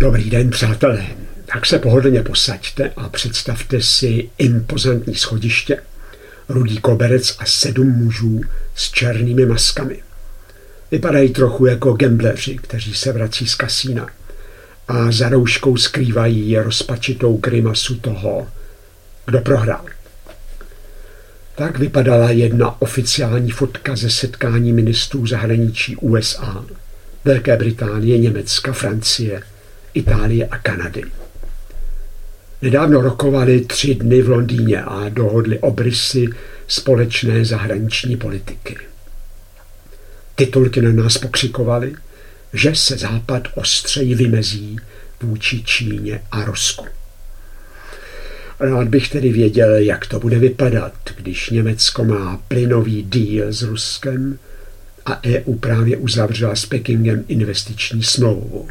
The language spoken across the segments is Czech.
Dobrý den, přátelé. Tak se pohodlně posaďte a představte si impozantní schodiště, rudý koberec a sedm mužů s černými maskami. Vypadají trochu jako gambleři, kteří se vrací z kasína a za rouškou skrývají rozpačitou grimasu toho, kdo prohrál. Tak vypadala jedna oficiální fotka ze setkání ministrů zahraničí USA, Velké Británie, Německa, Francie, Itálie a Kanady. Nedávno rokovali tři dny v Londýně a dohodli obrysy společné zahraniční politiky. Titulky na nás pokřikovaly, že se Západ ostřeji vymezí vůči Číně a Rusku. Rád bych tedy věděl, jak to bude vypadat, když Německo má plynový díl s Ruskem a EU právě uzavřela s Pekingem investiční smlouvu.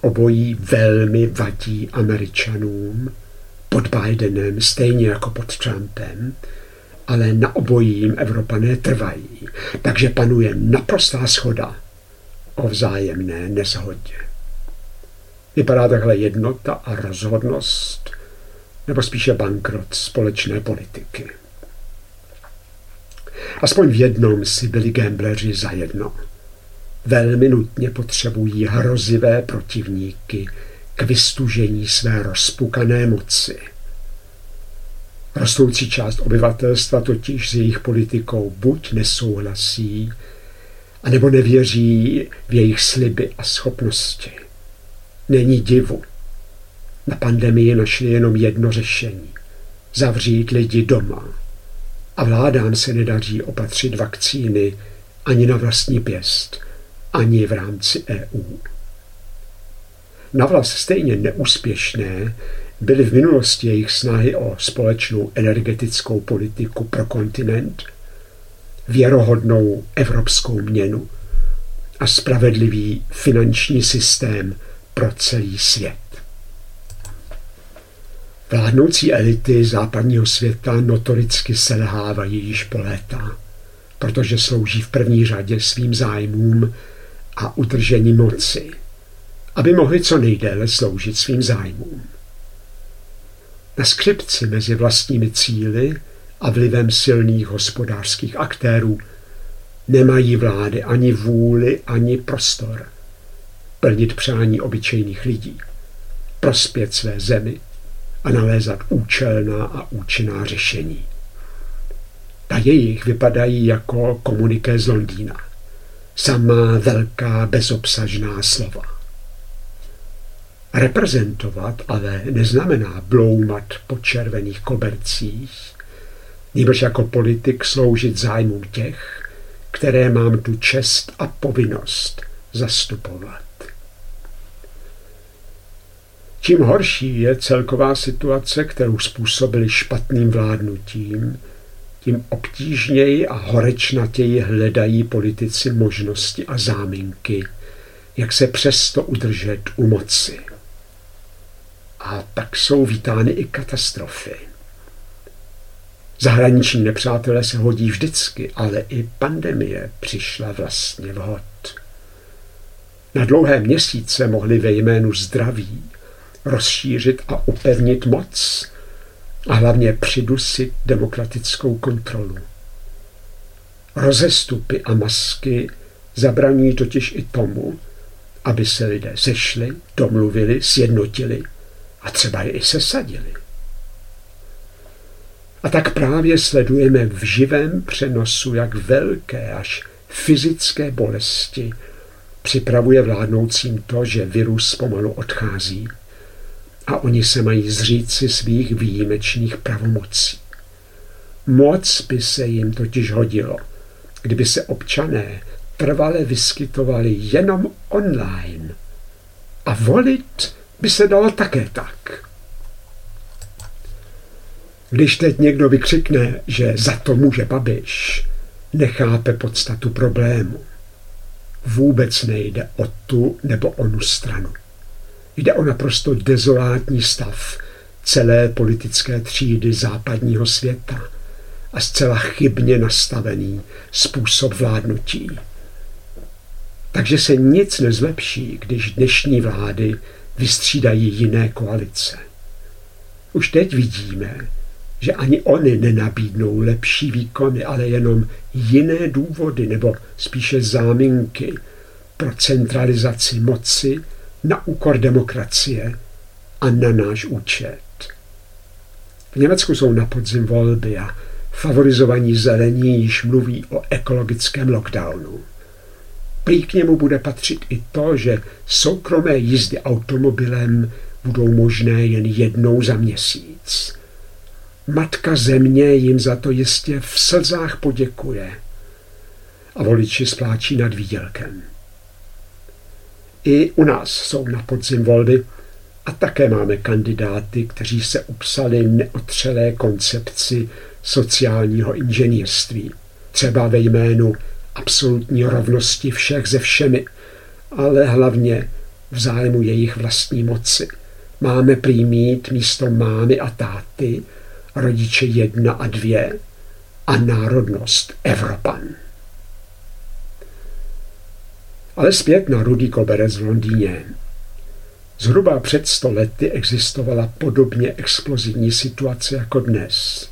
Obojí velmi vadí Američanům pod Bidenem, stejně jako pod Trumpem, ale na obojím Evropané trvají, takže panuje naprostá schoda o vzájemné neshodě. Vypadá takhle jednota a rozhodnost, nebo spíše bankrot společné politiky. Aspoň v jednom si byli gambleři zajedno. Velmi nutně potřebují hrozivé protivníky k vystužení své rozpukané moci. Rostoucí část obyvatelstva totiž s jejich politikou buď nesouhlasí, anebo nevěří v jejich sliby a schopnosti. Není divu. Na pandemii našli jenom jedno řešení. Zavřít lidi doma. A vládám se nedaří opatřit vakcíny ani na vlastní pěst, ani v rámci EU. Navlas stejně neúspěšné byly v minulosti jejich snahy o společnou energetickou politiku pro kontinent, věrohodnou evropskou měnu a spravedlivý finanční systém pro celý svět. Vládnoucí elity západního světa notoricky selhávají již po léta, protože slouží v první řadě svým zájmům a utržení moci, aby mohli co nejdéle sloužit svým zájmům. Na skřipci mezi vlastními cíly a vlivem silných hospodářských aktérů nemají vlády ani vůli, ani prostor plnit přání obyčejných lidí, prospět své zemi a nalézat účelná a účinná řešení. Ta jejich vypadají jako komuniké z Londýna. Samá velká bezobsažná slova. Reprezentovat ale neznamená bloumat po červených kobercích, nebož jako politik sloužit zájmům těch, které mám tu čest a povinnost zastupovat. Čím horší je celková situace, kterou způsobili špatným vládnutím, tím obtížněji a horečnatěji hledají politici možnosti a záminky, jak se přesto udržet u moci. A tak jsou vítány i katastrofy. Zahraniční nepřátelé se hodí vždycky, ale i pandemie přišla vlastně vhod. Na dlouhé měsíce mohli ve jménu zdraví rozšířit a upevnit moc a hlavně přidusit demokratickou kontrolu. Rozestupy a masky zabraňují totiž i tomu, aby se lidé sešli, domluvili, sjednotili a třeba je i sesadili. A tak právě sledujeme v živém přenosu, jak velké až fyzické bolesti připravuje vládnoucím to, že virus pomalu odchází a oni se mají zříci svých výjimečných pravomocí. Moc by se jim totiž hodilo, kdyby se občané trvale vyskytovali jenom online. A volit by se dalo také tak. Když teď někdo vykřikne, že za to může Babiš, nechápe podstatu problému. Vůbec nejde o tu nebo onu stranu. Jde o naprosto dezolátní stav celé politické třídy západního světa a zcela chybně nastavený způsob vládnutí. Takže se nic nezlepší, když dnešní vlády vystřídají jiné koalice. Už teď vidíme, že ani oni nenabídnou lepší výkony, ale jenom jiné důvody nebo spíše záminky pro centralizaci moci na úkor demokracie a na náš účet. V Německu jsou na podzim volby a favorizovaní zelení již mluví o ekologickém lockdownu. Prý k němu bude patřit i to, že soukromé jízdy automobilem budou možné jen jednou za měsíc. Matka země jim za to jistě v slzách poděkuje a voliči spláčí nad výdělkem. I u nás jsou na podzim volby a také máme kandidáty, kteří se upsali neotřelé koncepci sociálního inženýrství, třeba ve jménu absolutní rovnosti všech ze všemi, ale hlavně v zájmu jejich vlastní moci. Máme prý mít místo mámy a táty rodiče jedna a dvě a národnost Evropan. Ale zpět na Rudy Koberec v Londýně. Zhruba před sto lety existovala podobně explozivní situace jako dnes.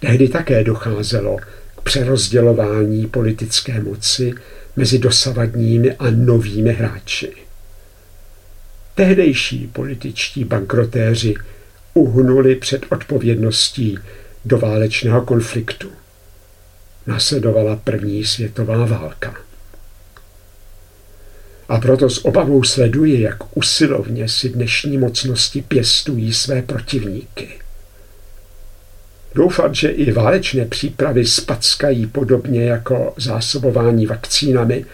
Tehdy také docházelo k přerozdělování politické moci mezi dosavadními a novými hráči. Tehdejší političtí bankrotéři uhnuli před odpovědností do válečného konfliktu. Nasledovala první světová válka. A proto s obavou sleduji, jak usilovně si dnešní mocnosti pěstují své protivníky. Doufat, že i válečné přípravy spackají podobně jako zásobování vakcínami,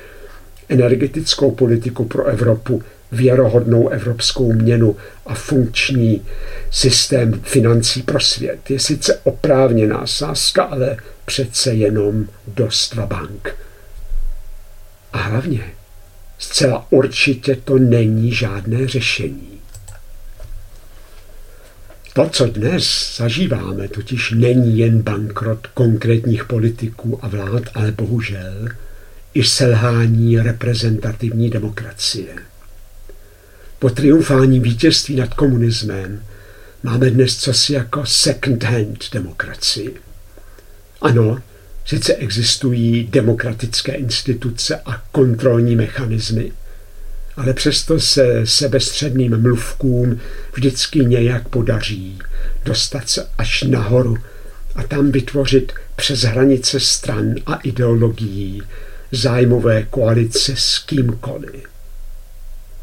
energetickou politiku pro Evropu, věrohodnou evropskou měnu a funkční systém financí pro svět. Je sice oprávněná sázka, ale přece jenom dost bank. A hlavně, zcela určitě to není žádné řešení. To, co dnes zažíváme, totiž není jen bankrot konkrétních politiků a vlád, ale bohužel i selhání reprezentativní demokracie. Po triumfálním vítězství nad komunismem máme dnes cosi jako second-hand demokracii. Ano, sice existují demokratické instituce a kontrolní mechanismy, ale přesto se sebestředným mluvkům vždycky nějak podaří dostat se až nahoru a tam vytvořit přes hranice stran a ideologií zájmové koalice s kýmkoliv.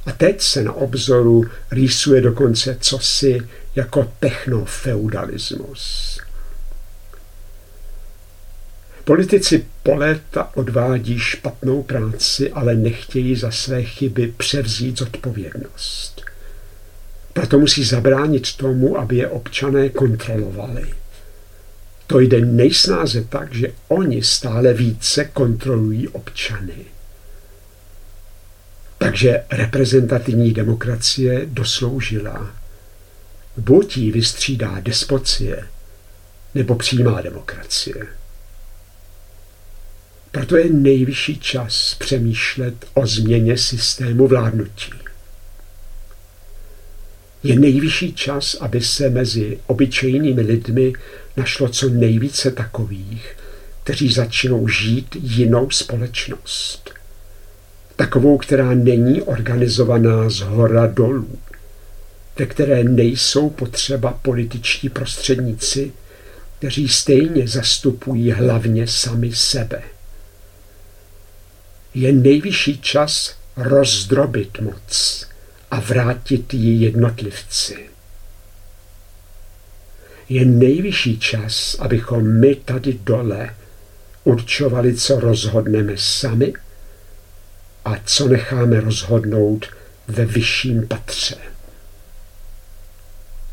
A teď se na obzoru rýsuje dokonce cosi jako technofeudalismus. Politici po léta odvádí špatnou práci, ale nechtějí za své chyby převzít zodpovědnost. Proto musí zabránit tomu, aby je občané kontrolovali. To jde nejsnáze tak, že oni stále více kontrolují občany. Takže reprezentativní demokracie dosloužila. Buď ji vystřídá despocie, nebo přímá demokracie. Proto je nejvyšší čas přemýšlet o změně systému vládnutí. Je nejvyšší čas, aby se mezi obyčejnými lidmi našlo co nejvíce takových, kteří začnou žít jinou společnost. Takovou, která není organizovaná z hora dolů, ve které nejsou potřeba političtí prostředníci, kteří stejně zastupují hlavně sami sebe je nejvyšší čas rozdrobit moc a vrátit ji jednotlivci. Je nejvyšší čas, abychom my tady dole určovali, co rozhodneme sami a co necháme rozhodnout ve vyšším patře.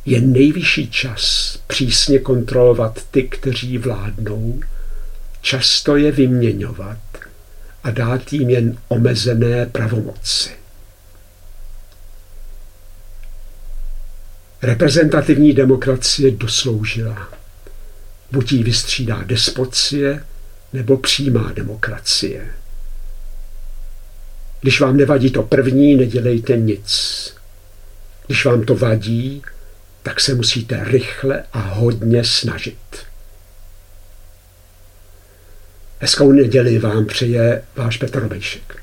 Je nejvyšší čas přísně kontrolovat ty, kteří vládnou, často je vyměňovat a dát jim jen omezené pravomoci. Reprezentativní demokracie dosloužila. Buď jí vystřídá despocie nebo přímá demokracie. Když vám nevadí to první, nedělejte nic. Když vám to vadí, tak se musíte rychle a hodně snažit. Hezkou neděli vám přeje váš Petr Robejšek.